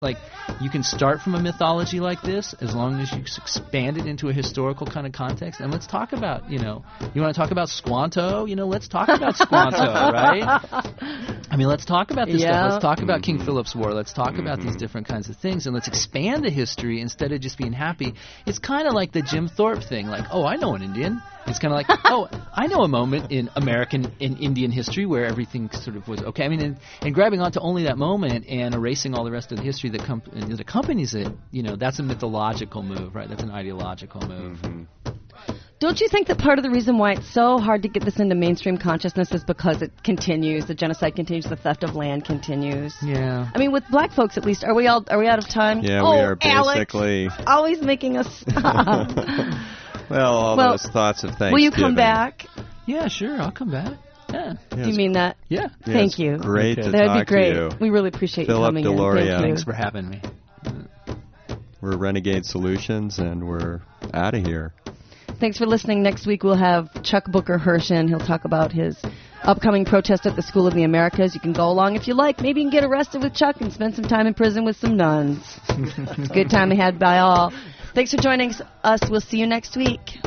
Like, you can start from a mythology like this as long as you expand it into a historical kind of context. And let's talk about, you know, you want to talk about Squanto? You know, let's talk about Squanto, right? I mean, let's talk about this Yeah. stuff. Let's talk about King mm-hmm. Philip's War. Let's talk about these mm-hmm. different kinds of things, and let's expand the history instead of just being happy. It's kind of like the Jim Thorpe thing. Like, oh, I know an Indian. It's kind of like, oh, I know a moment in American in Indian history where everything sort of was okay. I mean, and, and grabbing onto only that moment and erasing all the rest of the history that, com- that accompanies it, you know, that's a mythological move, right? That's an ideological move. Mm-hmm. Don't you think that part of the reason why it's so hard to get this into mainstream consciousness is because it continues, the genocide continues, the theft of land continues? Yeah. I mean, with black folks at least, are we all are we out of time? Yeah, oh, we are Alex, basically. always making us stop. Well, all Well, those thoughts of Thanksgiving. Will you come back? Yeah, sure. I'll come back. Yeah. Do you mean that? Yeah. Yeah, Thank you. Great to That'd talk be great. to you. We really appreciate Philip you coming Deloria. in. Thank you. Thanks for having me. We're Renegade Solutions, and we're out of here. Thanks for listening. Next week we'll have Chuck Booker Hershen. He'll talk about his upcoming protest at the School of the Americas. You can go along if you like. Maybe you can get arrested with Chuck and spend some time in prison with some nuns. it's a good time had by all. Thanks for joining us. We'll see you next week.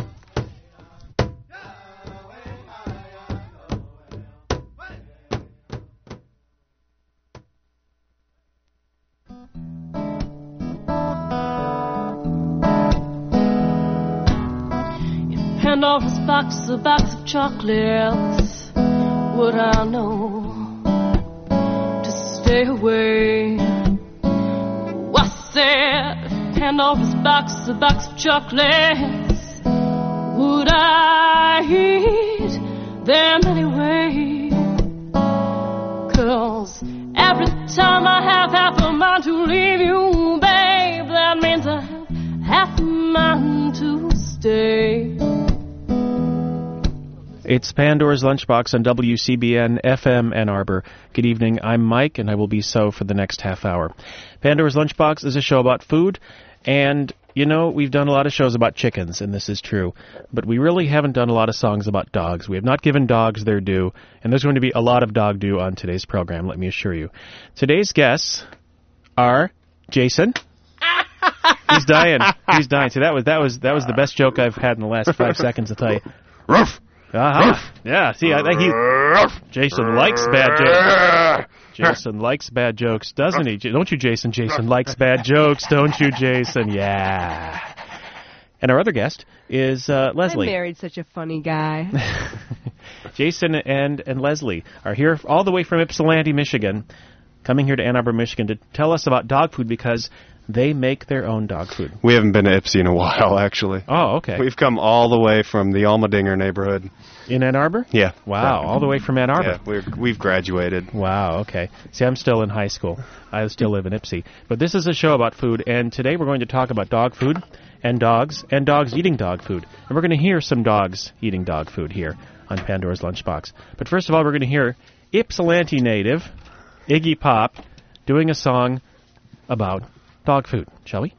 Box, a box of chocolates. Would I know to stay away? I said, Pandora's box, a box of chocolates. Would I eat them anyway? Cause every time I have half a mind to leave you, babe, that means I have half a mind to stay. It's Pandora's Lunchbox on WCBN FM Ann Arbor. Good evening. I'm Mike, and I will be so for the next half hour. Pandora's Lunchbox is a show about food, and you know we've done a lot of shows about chickens, and this is true, but we really haven't done a lot of songs about dogs. We have not given dogs their due, and there's going to be a lot of dog due on today's program. Let me assure you. Today's guests are Jason. He's dying. He's dying. See, that was that was that was the best joke I've had in the last five seconds. I'll tell you. Ruff. Uh-huh. Yeah, see, I think he. Jason likes bad jokes. Jason likes bad jokes, doesn't he? Don't you, Jason? Jason likes bad jokes, don't you, Jason? Yeah. And our other guest is uh, I Leslie. married such a funny guy. Jason and, and Leslie are here all the way from Ypsilanti, Michigan, coming here to Ann Arbor, Michigan to tell us about dog food because they make their own dog food. We haven't been to Ypsi in a while, actually. Oh, okay. We've come all the way from the Allmendinger neighborhood. In Ann Arbor? Yeah. Wow, all the way from Ann Arbor. Yeah, we're, we've graduated. Wow, okay. See, I'm still in high school. I still live in Ypsi. But this is a show about food, and today we're going to talk about dog food and dogs and dogs eating dog food. And we're going to hear some dogs eating dog food here on Pandora's Lunchbox. But first of all, we're going to hear Ypsilanti native Iggy Pop doing a song about dog food, shall we?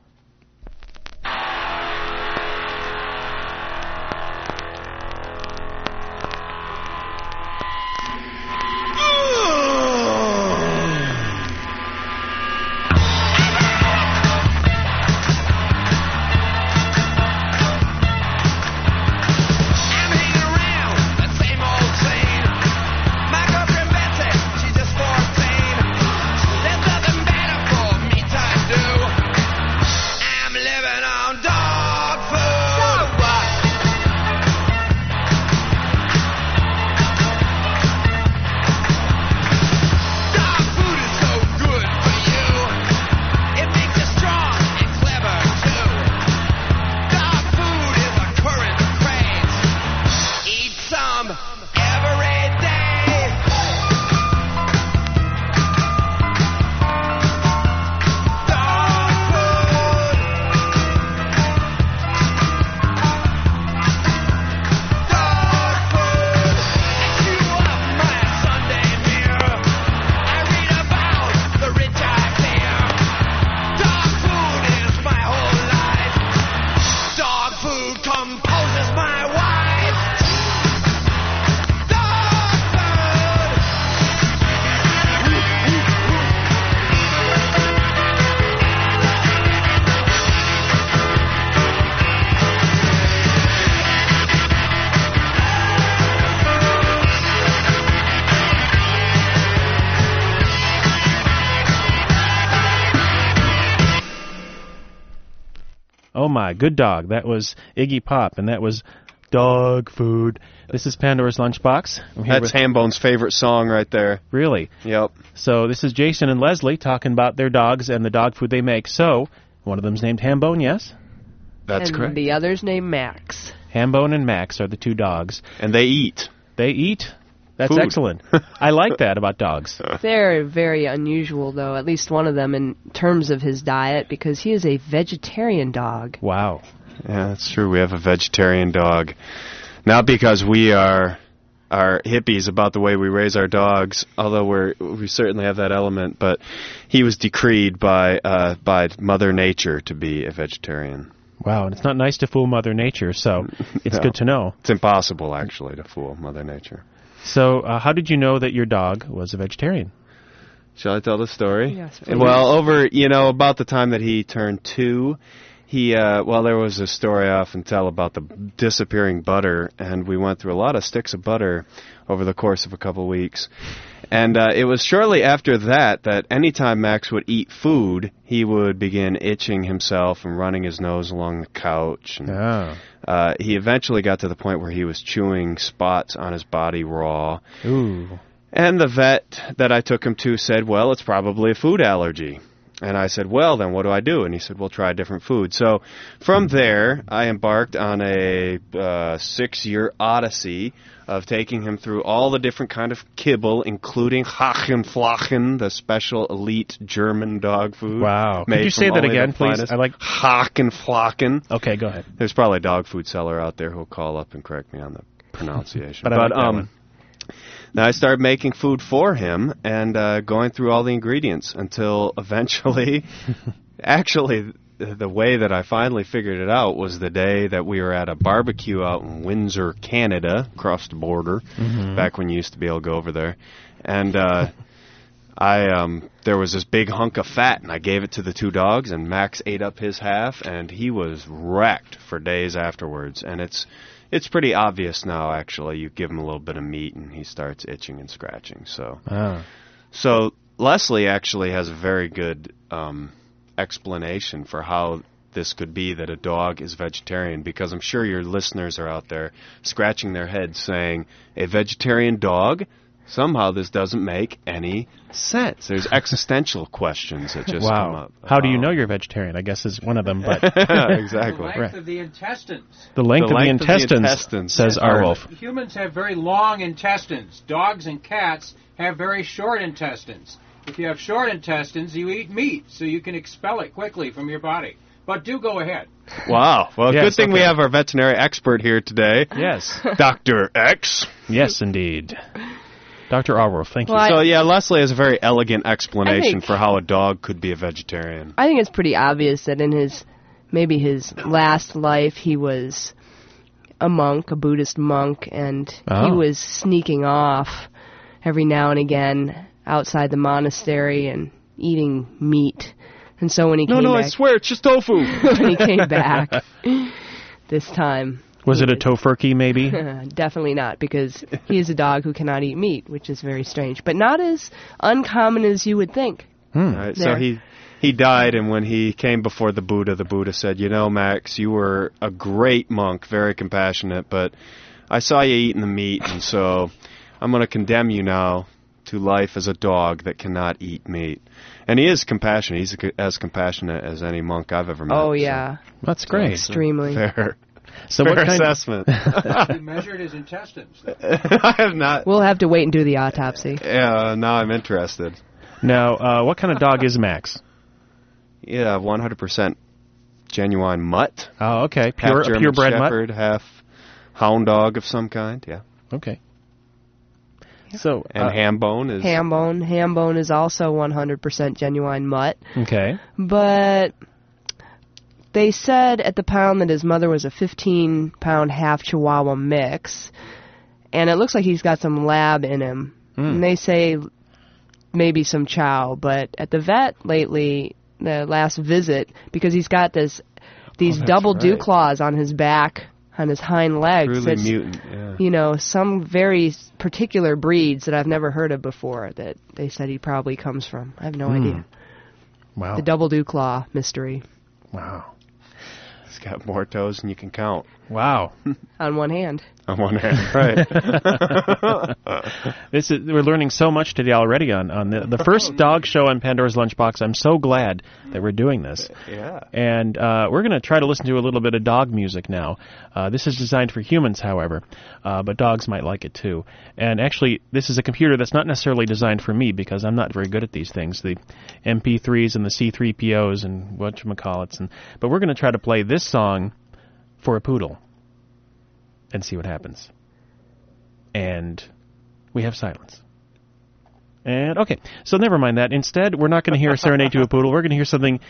Good dog. That was Iggy Pop, and that was dog food. This is Pandora's Lunchbox. That's with- Hambone's favorite song right there. really. Yep. So this is Jason and Leslie talking about their dogs and the dog food they make. So one of them's named Hambone, yes. That's and correct. the other's named Max. Hambone and Max are the two dogs. and they eat. They eat. That's Food. excellent. I like that about dogs. They're very unusual, though, at least one of them in terms of his diet, because he is a vegetarian dog. Wow. Yeah, that's true. We have a vegetarian dog. Not because we are are hippies about the way we raise our dogs, although we're we certainly have that element, but he was decreed by uh, by Mother Nature to be a vegetarian. Wow, and it's not nice to fool Mother Nature, so it's No. good to know. It's impossible actually to fool Mother Nature. So, uh, how did you know that your dog was a vegetarian? Shall I tell the story? Yes, please. Well, over you know about the time that he turned two, he uh, well there was a story I often tell about the disappearing butter, and we went through a lot of sticks of butter over the course of a couple of weeks. And uh, it was shortly after that that anytime Max would eat food, he would begin itching himself and running his nose along the couch. And, Oh. uh, he eventually got to the point where he was chewing spots on his body raw. Ooh. And the vet that I took him to said, well, it's probably a food allergy. And I said, well, then what do I do? And he said, well, try a different food. So from there, I embarked on a uh, six-year odyssey of taking him through all the different kind of kibble, including Hachenflachen, the special elite German dog food. Wow. Could you say that again, please? finest. I like- Hachenflachen. Okay, go ahead. There's probably a dog food seller out there who'll call up and correct me on the pronunciation. But I like um. Now I started making food for him and uh, going through all the ingredients until eventually, actually, the way that I finally figured it out was the day that we were at a barbecue out in Windsor, Canada, across the border, Mm-hmm. back when you used to be able to go over there, and. Uh, I um there was this big hunk of fat and I gave it to the two dogs and Max ate up his half and he was wrecked for days afterwards. And it's it's pretty obvious now actually. You give him a little bit of meat and he starts itching and scratching so. Oh. so Leslie actually has a very good um explanation for how this could be that a dog is vegetarian because I'm sure your listeners are out there scratching their heads saying a vegetarian dog somehow this doesn't make any sense. There's existential questions that just come Wow. up. How do you oh. know you're vegetarian? I guess is one of them, but exactly. The length Right. of the intestines. the length, The of, the length of the intestines, intestines. says Are- Arwolf. Humans have very long intestines. Dogs and cats have very short intestines. If you have short intestines, you eat meat, so you can expel it quickly from your body. But do go ahead. Wow. Well, Yes, good thing we have our veterinary expert here today, Yes. Dr. X. yes, indeed. Dr. Arwolf, thank you. Well, I- So yeah, Leslie has a very elegant explanation think- for how a dog could be a vegetarian. I think it's pretty obvious that in his maybe his last life he was a monk, a Buddhist monk, and he Oh. was sneaking off every now and again outside the monastery and eating meat. And so when he No, came no, I swear it's just tofu. when he came back this time, Was it a tofurkey, maybe? definitely not because he is a dog who cannot eat meat, which is very strange, but not as uncommon as you would think. Hmm. Right, so he he died, and when he came before the Buddha, the Buddha said, "You know, Max, you were a great monk, very compassionate, but I saw you eating the meat, and so I'm going to condemn you now to life as a dog that cannot eat meat." And he is compassionate. He's as compassionate as any monk I've ever met. Oh so- yeah, That's great. extremely. fair, So fair what kind? assessment. He measured his intestines. I have not. We'll have to wait and do the autopsy. Yeah, now I'm interested. Now, uh, what kind of dog is Max? Yeah, 100% genuine mutt. Oh, okay. Pure, a German purebred mutt. Shepherd, half hound dog of some kind. Yeah, Okay. So, and uh, ham bone is Hambone. Hambone is also 100% genuine mutt, okay. but they said at the pound that his mother was a 15 pound half Chihuahua mix, and it looks like he's got some lab in him. Hmm. And they say maybe some chow, but at the vet lately, the last visit, because he's got this these Oh, double dew claws on his back, on his hind legs. truly It's- mutant. Yeah. you know, some very particular breeds that I've never heard of before that they said he probably comes from. I have no Hmm. idea. Wow. The double dew claw mystery. Wow. It's got more toes than you can count Wow. On one hand. on one hand. Right. This is we're learning so much today already on on the the first dog show on Pandora's Lunchbox. I'm so glad that we're doing this. yeah. And uh, we're going to try to listen to a little bit of dog music now. Uh, this is designed for humans, however, uh, but dogs might like it too. And actually, this is a computer that's not necessarily designed for me because I'm not very good at these things, the MP3s and the C3POs and whatchamacallits. And, but we're going to try to play this song for a poodle and see what happens. And we have silence. And okay, so never mind that. Instead, we're not going to hear a serenade to a poodle. We're going to hear something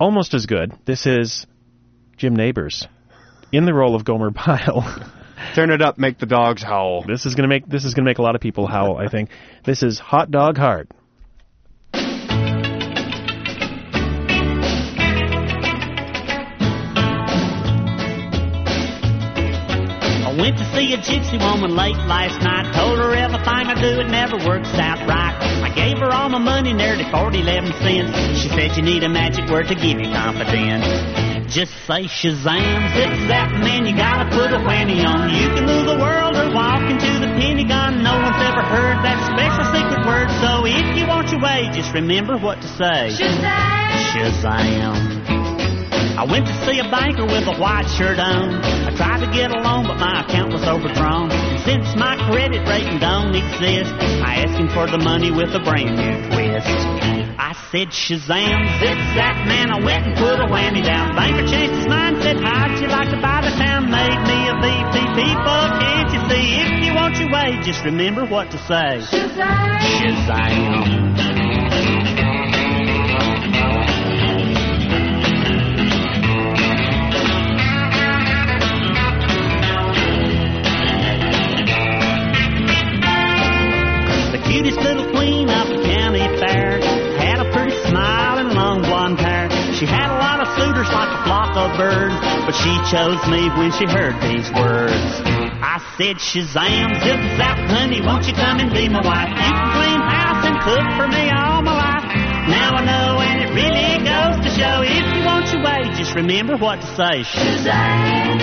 almost as good. This is Jim Nabors in the role of Gomer Pyle. Turn it up, make the dogs howl. this is going to make this is going to make a lot of people howl, I think. This is Hot Dog Heart. Went to see a gypsy woman late last night. Told her everything I do, it never works out right. I gave her all my money, nearly 40, 11 cents. She said you need a magic word to give you confidence. Just say Shazam, zip zap, man, you gotta put a whammy on. You can move the world or walk into the Pentagon. No one's ever heard that special secret word. So if you want your way, just remember what to say. Shazam! Shazam. I went to see a banker with a white shirt on. I tried to get a loan, but my account was overdrawn. And since my credit rating don't exist, I asked him for the money with a brand new twist. I said, Shazam, zip zap, man, I went and put a whammy down. Banker changed his mind, said, How'd you like to buy the town? Made me a VP. People, can't you see? If you want your way, just remember what to say. Shazam! Shazam. Birds, but she chose me when she heard these words. I said, Shazam, zip zap, honey, won't you come and be my wife? You can clean house and cook for me all my life. Now I know, and it really goes to show if you want your way, just remember what to say. Shazam,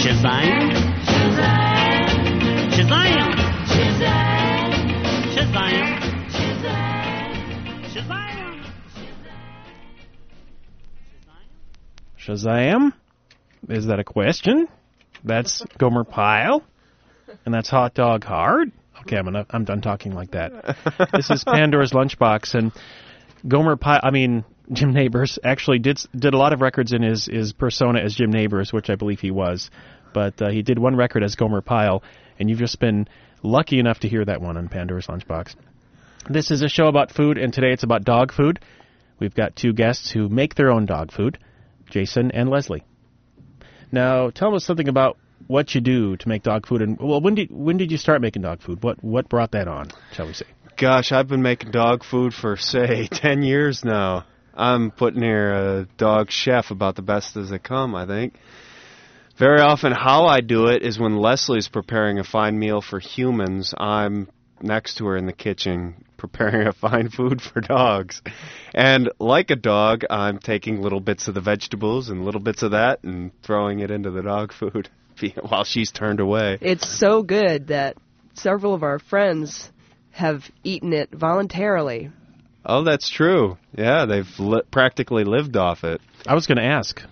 Shazam, Shazam, Shazam. Shazam! Shazam! Shazam? Is that a question? That's Gomer Pyle? And that's Hot Dog Hard? Okay, I'm, enough, I'm done talking like that. this is Pandora's Lunchbox, and Gomer Pyle, I mean, Jim Nabors actually did did a lot of records in his, his persona as Jim Nabors, which I believe he was. But uh, he did one record as Gomer Pyle, and you've just been lucky enough to hear that one on Pandora's Lunchbox. This is a show about food, and today it's about dog food. We've got two guests who make their own dog food, Jason and Leslie. Now, tell us something about what you do to make dog food, and well, when did when did you start making dog food? What what brought that on? Shall we say? Gosh, I've been making dog food for, say, 10 years now. I'm putting here a dog chef about the best as they come, I think. Very often, how I do it is when Leslie's preparing a fine meal for humans, I'm next to her in the kitchen preparing a fine food for dogs. And like a dog, I'm taking little bits of the vegetables and little bits of that and throwing it into the dog food while she's turned away. It's so good that several of our friends have eaten it voluntarily. Oh, that's true. Yeah, they've li- practically lived off it. I was going to ask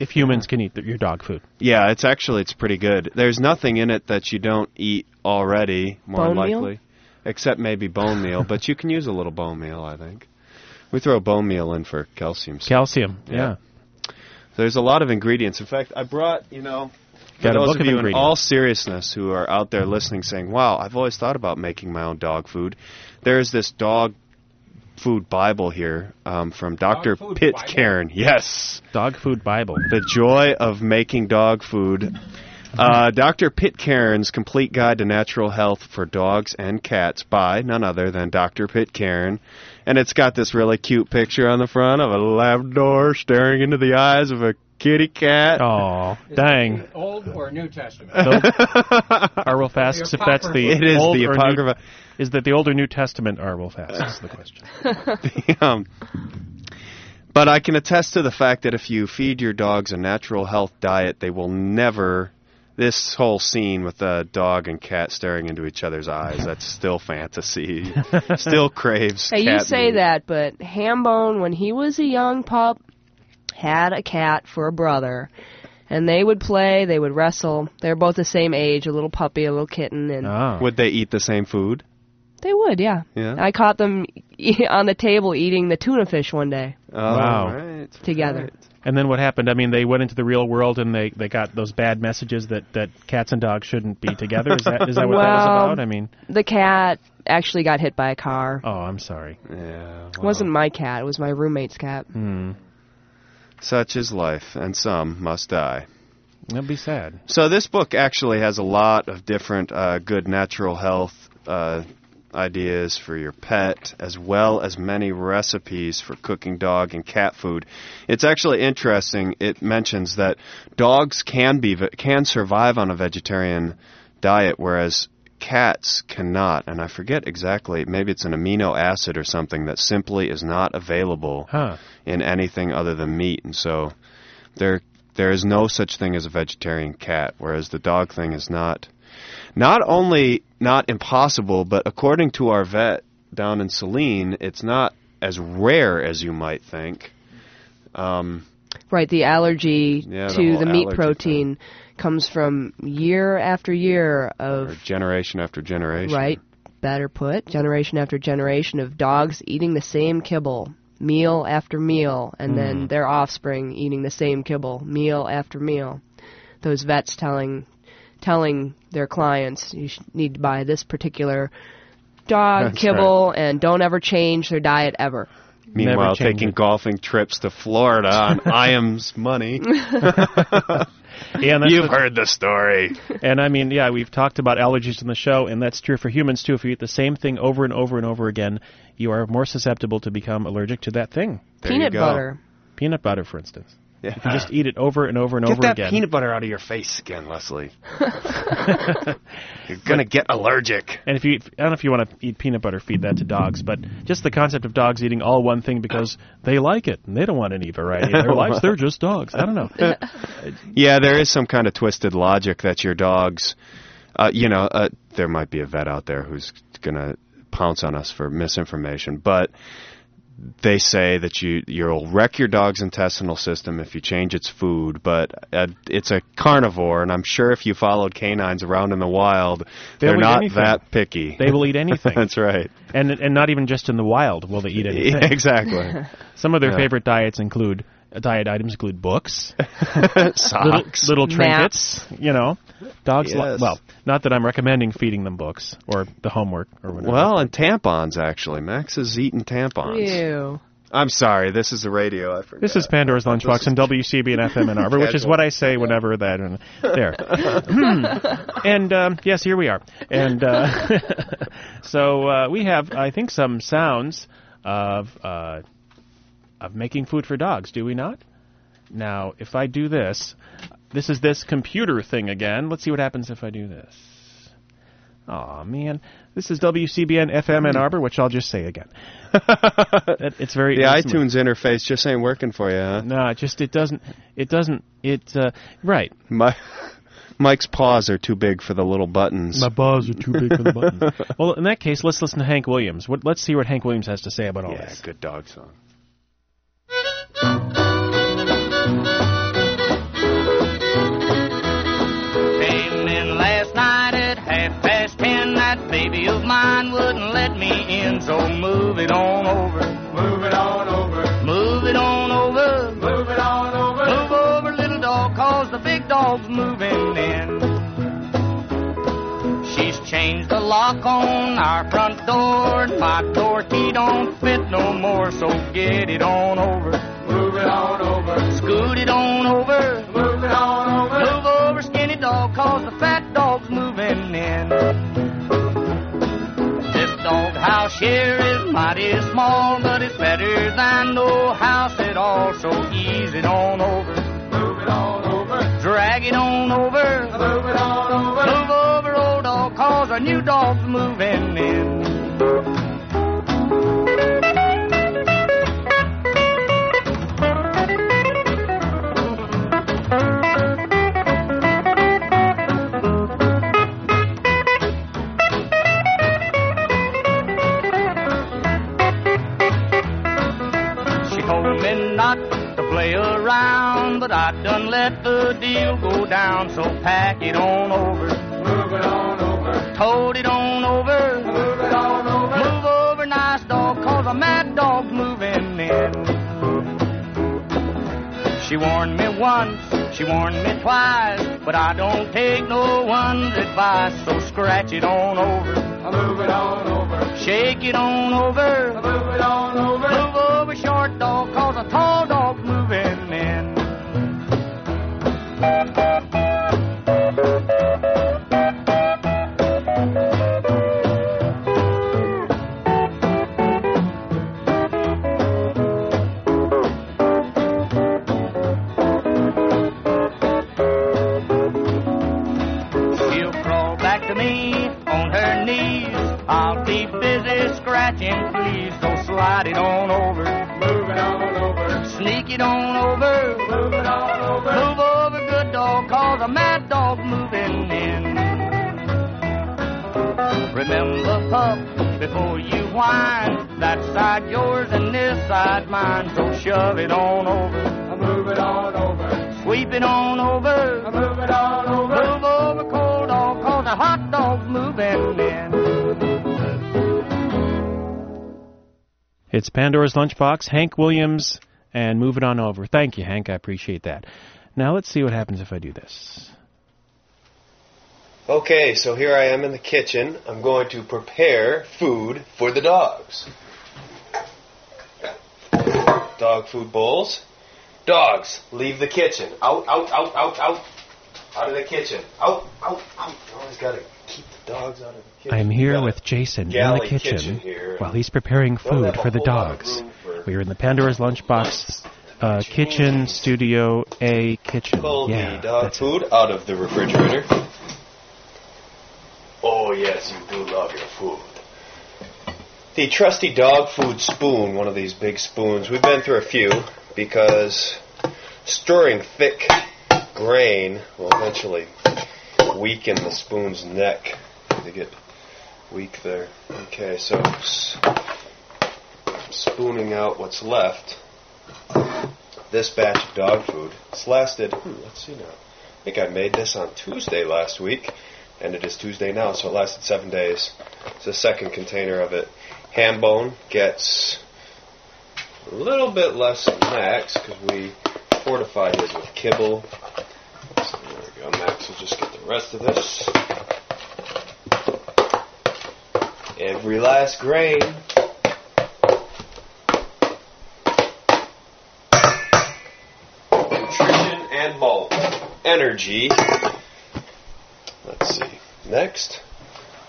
if humans can eat th- your dog food. Yeah, it's actually it's pretty good. There's nothing in it that you don't eat already, more Bone meal? Likely, except maybe bone meal. But you can use a little bone meal, I think. We throw bone meal in for calcium. Calcium. Yeah. Yeah. There's a lot of ingredients. In fact, I brought, you know, for Got a those book of of you in all seriousness who are out there listening saying, wow, I've always thought about making my own dog food, there's this dog food Bible here um, from Dr. food Pitt Bible? Cairn. Yes. Dog food Bible. The Joy of Making Dog Food. Uh, Dr. Pitcairn's Complete Guide to Natural Health for Dogs and Cats by none other than Dr. Pitcairn. And it's got this really cute picture on the front of a Labrador staring into the eyes of a kitty cat. Oh, dang. Old or New Testament? Arwolf asks if that's the It is old the or New- is that the Old or New Testament? Arwolf asks is the question. um, But I can attest to the fact that if you feed your dogs a natural health diet, they will never. This whole scene with a dog and cat staring into each other's eyes, that's still fantasy. still craves. Hey, you say meat. that, but Hambone, when he was a young pup, had a cat for a brother. And they would play, they would wrestle. They're both the same age, a little puppy, a little kitten, and Oh. Would they eat the same food? They would, yeah. Yeah. I caught them e- on the table eating the tuna fish one day Oh, Wow. right, together. right. And then what happened? I mean, they went into the real world and they, they got those bad messages that, that cats and dogs shouldn't be together. Is that is that what that was about? I mean, The cat actually got hit by a car. oh, I'm sorry. Yeah. It wasn't my cat, it was my roommate's cat. Hmm. Such is life, and some must die. That'd be sad. So this book actually has a lot of different uh, good natural health uh, ideas for your pet, as well as many recipes for cooking dog and cat food. It's actually interesting. It mentions that dogs can be can survive on a vegetarian diet, whereas cats cannot. And I forget exactly. Maybe it's an amino acid or something that simply is not available Huh. in anything other than meat, and so there there is no such thing as a vegetarian cat, whereas the dog thing is not not only not impossible, but according to our vet down in Saline, it's not as rare as you might think. Um, Right, the allergy Yeah, to whole the meat protein comes from year after year or of generation after generation. right, better put, generation after generation of dogs eating the same kibble meal after meal and then their offspring eating the same kibble meal after meal. Those vets telling telling their clients you need to buy this particular dog That's kibble and don't ever change their diet ever. Meanwhile, taking it. golfing trips to Florida on Iams' money. Yeah, and You've heard the story. And I mean, yeah, we've talked about allergies in the show, and that's true for humans too. If you eat the same thing over and over and over again, you are more susceptible to become allergic to that thing. There Peanut butter. Peanut butter, for instance. Yeah. If you just eat it over and over and Get over that again. peanut butter out of your face again, Leslie. You're gonna get allergic. And if you, I don't know if you want to eat peanut butter, feed that to dogs. But just the concept of dogs eating all one thing because they like it and they don't want any variety in their lives. They're just dogs. I don't know. Yeah, there is some kind of twisted logic that your dogs, uh, you know, uh, there might be a vet out there who's gonna pounce on us for misinformation, but they say that you you'll wreck your dog's intestinal system if you change its food, but uh, it's a carnivore, and I'm sure if you followed canines around in the wild, They'll they're not anything. that picky. They will eat anything. That's right. and and not even just in the wild will they eat anything. exactly. Some of their Yeah. favorite diets include diet items include books, Socks. little little trinkets. You know, dogs. li- Yes. well, not that I'm recommending feeding them books or the homework or whatever. Well, and tampons actually. Max is eating tampons. Ew. I'm sorry, this is the radio. I forgot. This is Pandora's Lunchbox on WCBN FM Ann Arbor, which is what I say whenever that. And there. Hmm. and um, yes, here we are. And uh, so uh, we have, I think, some sounds of uh, of making food for dogs. Do we not? Now, if I do this, this is this computer thing again. Let's see what happens if I do this. Aw, man. This is WCBN FM Ann Arbor, which I'll just say again. It's very the it's- iTunes interface just ain't working for you, huh? no, it just it doesn't. It doesn't. It uh, right. My, Mike's paws are too big for the little buttons. My paws are too big for the buttons. well, in that case, let's listen to Hank Williams. What, let's see what Hank Williams has to say about all yeah, this. Yeah, good dog song. Came in last night at half past ten. That baby of mine wouldn't let me in, so move it on over. Move it on over. Move it on over. Move it on over. Move over, little dog, cause the big dog's moving in. She's changed the lock on our front door. and My door key don't fit no more, so get it on over. Move it on over. Scoot it on over. Move it on over. Move over, skinny dog, cause the fat dog's moving in. This dog house here is mighty small, but it's better than no house at all, so ease it on over. Move it on over. Drag it on over. Move it on over. Move over, old dog, cause our new dog's moving in. Deal go down. So pack it on over, move it on over, tote it on over, move it on over, move over, nice dog, cause a mad dog's moving in. She warned me once, she warned me twice, but I don't take no one's advice. So scratch it on over, move it on over, shake it on over, move it on over, move over, short dog, cause a tall dog's slide it on over, move it on over, sneak it on over, move it on over, move over, good dog, cause a mad dog moving in. Remember, pup, before you whine, that side yours and this side mine. So shove it on over, move it on over, sweep it on over, move It's Pandora's Lunchbox, Hank Williams, and move it on over. Thank you, Hank. I appreciate that. Now let's see what happens if I do this. Okay, so here I am in the kitchen. I'm going to prepare food for the dogs. Dog food bowls. Dogs, leave the kitchen. Out, out, out, out, out. Out of the kitchen. Out, out, out. Always got to keep the dogs out of the kitchen. I am here with Jason in the kitchen, kitchen while he's preparing food for the whole lot of dogs. for We are in the Pandora's Lunchbox uh, kitchen, studio A kitchen. Pull yeah, the dog that's it. food out of the refrigerator. Oh, yes, you do love your food. The trusty dog food spoon, one of these big spoons. We've been through a few because stirring thick grain will eventually weaken the spoon's neck. They get weak there. Okay, so spooning out what's left this batch of dog food. It's lasted, hmm, let's see now. I think I made this on Tuesday last week, and it is Tuesday now, so it lasted seven days. It's the second container of it. Hambone gets a little bit less than Max because we fortified his with kibble. So there we go. Max will just get the rest of this. Every last grain. nutrition and malt. Energy. Let's see. Next,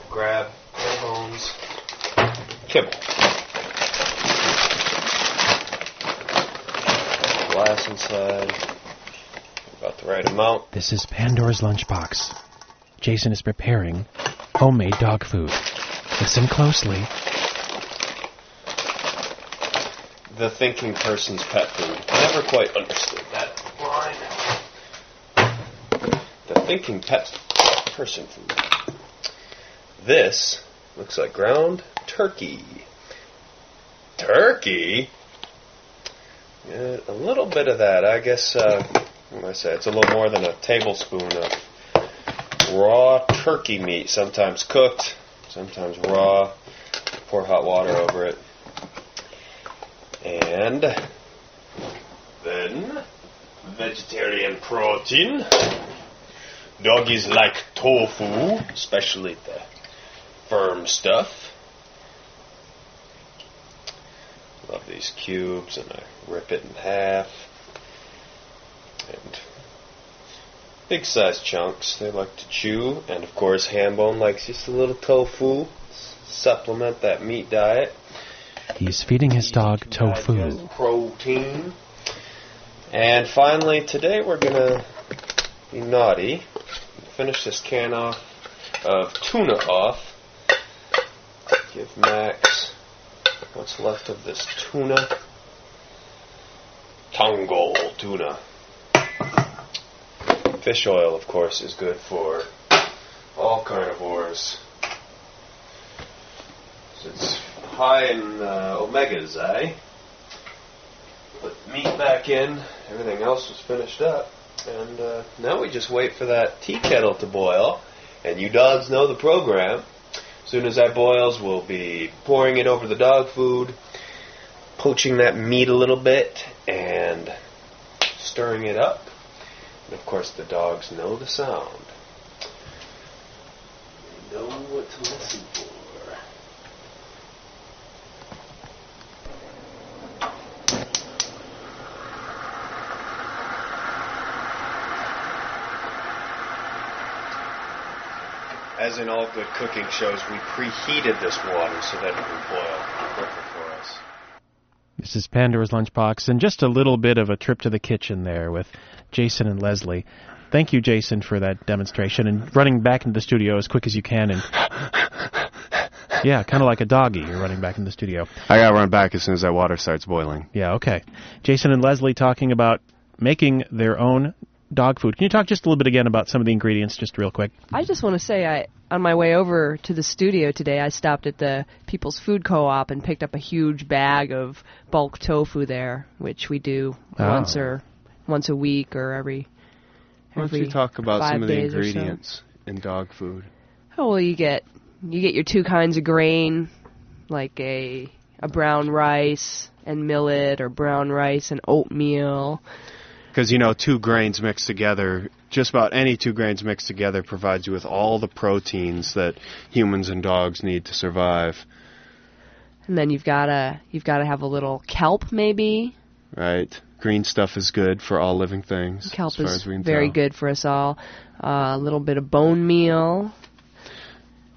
grab bones. Kibble. Glass inside. About the right amount. This is Pandora's Lunchbox. Jason is preparing homemade dog food. Listen closely. The thinking person's pet food. I never quite understood that line. The thinking pet person food. This looks like ground turkey. Turkey? Yeah, a little bit of that. I guess, uh, what I say? It's a little more than a tablespoon of raw turkey meat, sometimes cooked, sometimes raw. Pour hot water over it. And then vegetarian protein. Doggies like tofu, especially the firm stuff. Love these cubes, and I rip it in half. And big size chunks they like to chew, and of course, Hambone likes just a little tofu, supplement that meat diet. He's feeding his dog tofu. Protein. And finally, today we're gonna be naughty. Finish this can off of tuna off. Give Max what's left of this tuna. Tongol tuna. Fish oil, of course, is good for all carnivores. It's high in uh, omegas, eh? Put meat back in. Everything else was finished up. And uh, now we just wait for that tea kettle to boil. And you dogs know the program. As soon as that boils, we'll be pouring it over the dog food, poaching that meat a little bit, and stirring it up. And of course, the dogs know the sound. They know what to listen for. As in all good cooking shows, we preheated this water so that it would boil quicker for us. This is Pandora's Lunchbox, and just a little bit of a trip to the kitchen there with Jason and Leslie. Thank you, Jason, for that demonstration and running back into the studio as quick as you can. And yeah, kind of like a doggy, you're running back in the studio. I gotta run back as soon as that water starts boiling. Yeah, okay. Jason and Leslie talking about making their own dog food. Can you talk just a little bit again about some of the ingredients, just real quick? I just want to say, I on my way over to the studio today, I stopped at the People's Food Co-op and picked up a huge bag of bulk tofu there, which we do Oh. once or once a week or every. Why don't every you talk about some of the days or so. ingredients in dog food? Oh well, you get you get your two kinds of grain, like a a brown rice and millet, or brown rice and oatmeal. Because, you know, two grains mixed together, just about any two grains mixed together provides you with all the proteins that humans and dogs need to survive, And then you've gotta you've gotta have a little kelp maybe. right? Green stuff is good for all living things. Kelp is as we can very tell. good for us all. Uh, a little bit of bone meal.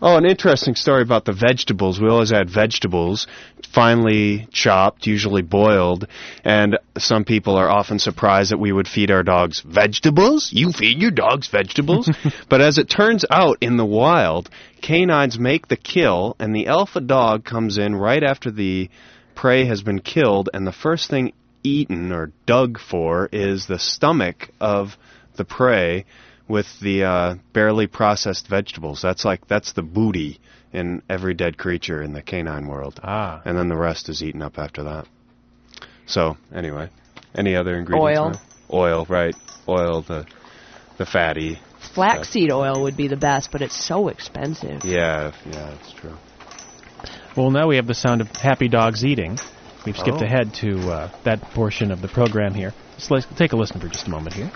Oh, an interesting story about the vegetables. We always had vegetables, finely chopped, usually boiled, and some people are often surprised that we would feed our dogs vegetables? You feed your dogs vegetables? but as it turns out in the wild, canines make the kill, and the alpha dog comes in right after the prey has been killed, and the first thing eaten or dug for is the stomach of the prey with the uh, barely processed vegetables. That's like that's the booty in every dead creature in the canine world. Ah. And then the rest is eaten up after that. So anyway, any other ingredients? Oil. Mike? Oil, right? Oil, the the fatty. Flaxseed oil would be the best, but it's so expensive. Yeah, yeah, that's true. Well, now we have the sound of happy dogs eating. We've skipped Oh. ahead to uh, that portion of the program here. Let's take a listen for just a moment here.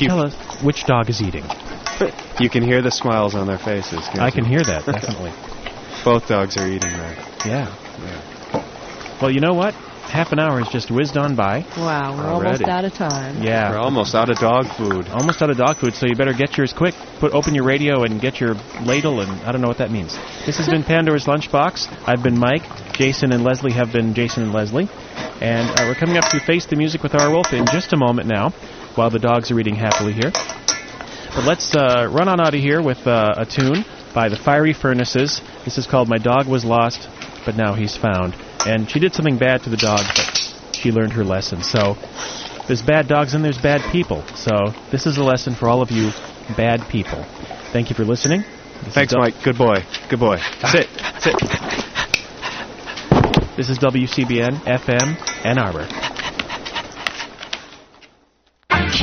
You tell us which dog is eating? You can hear the smiles on their faces. I can you? hear that, definitely. Both dogs are eating there. Yeah. yeah. Well, you know what? Half an hour has just whizzed on by. Wow, we're almost out of time. Yeah. We're almost out of dog food. Almost out of dog food, so you better get yours quick. Put open your radio and get your ladle, and I don't know what that means. This has been Pandora's Lunchbox. I've been Mike. Jason and Leslie have been Jason and Leslie, and uh, we're coming up to face the music with our wolf in just a moment now, while the dogs are eating happily here. But let's uh, run on out of here with uh, a tune by the Fiery Furnaces. This is called "My Dog Was Lost, but Now He's Found," and she did something bad to the dog, but she learned her lesson. So there's bad dogs and there's bad people. So this is a lesson for all of you bad people. Thank you for listening. This Thanks, Mike. Good boy. Good boy. Sit. Sit. This is WCBN FM Ann Arbor.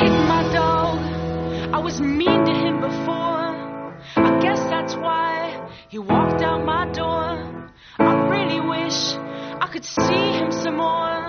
Kicked my dog. I was mean to him before. I guess that's why he walked out my door. I really wish I could see him some more.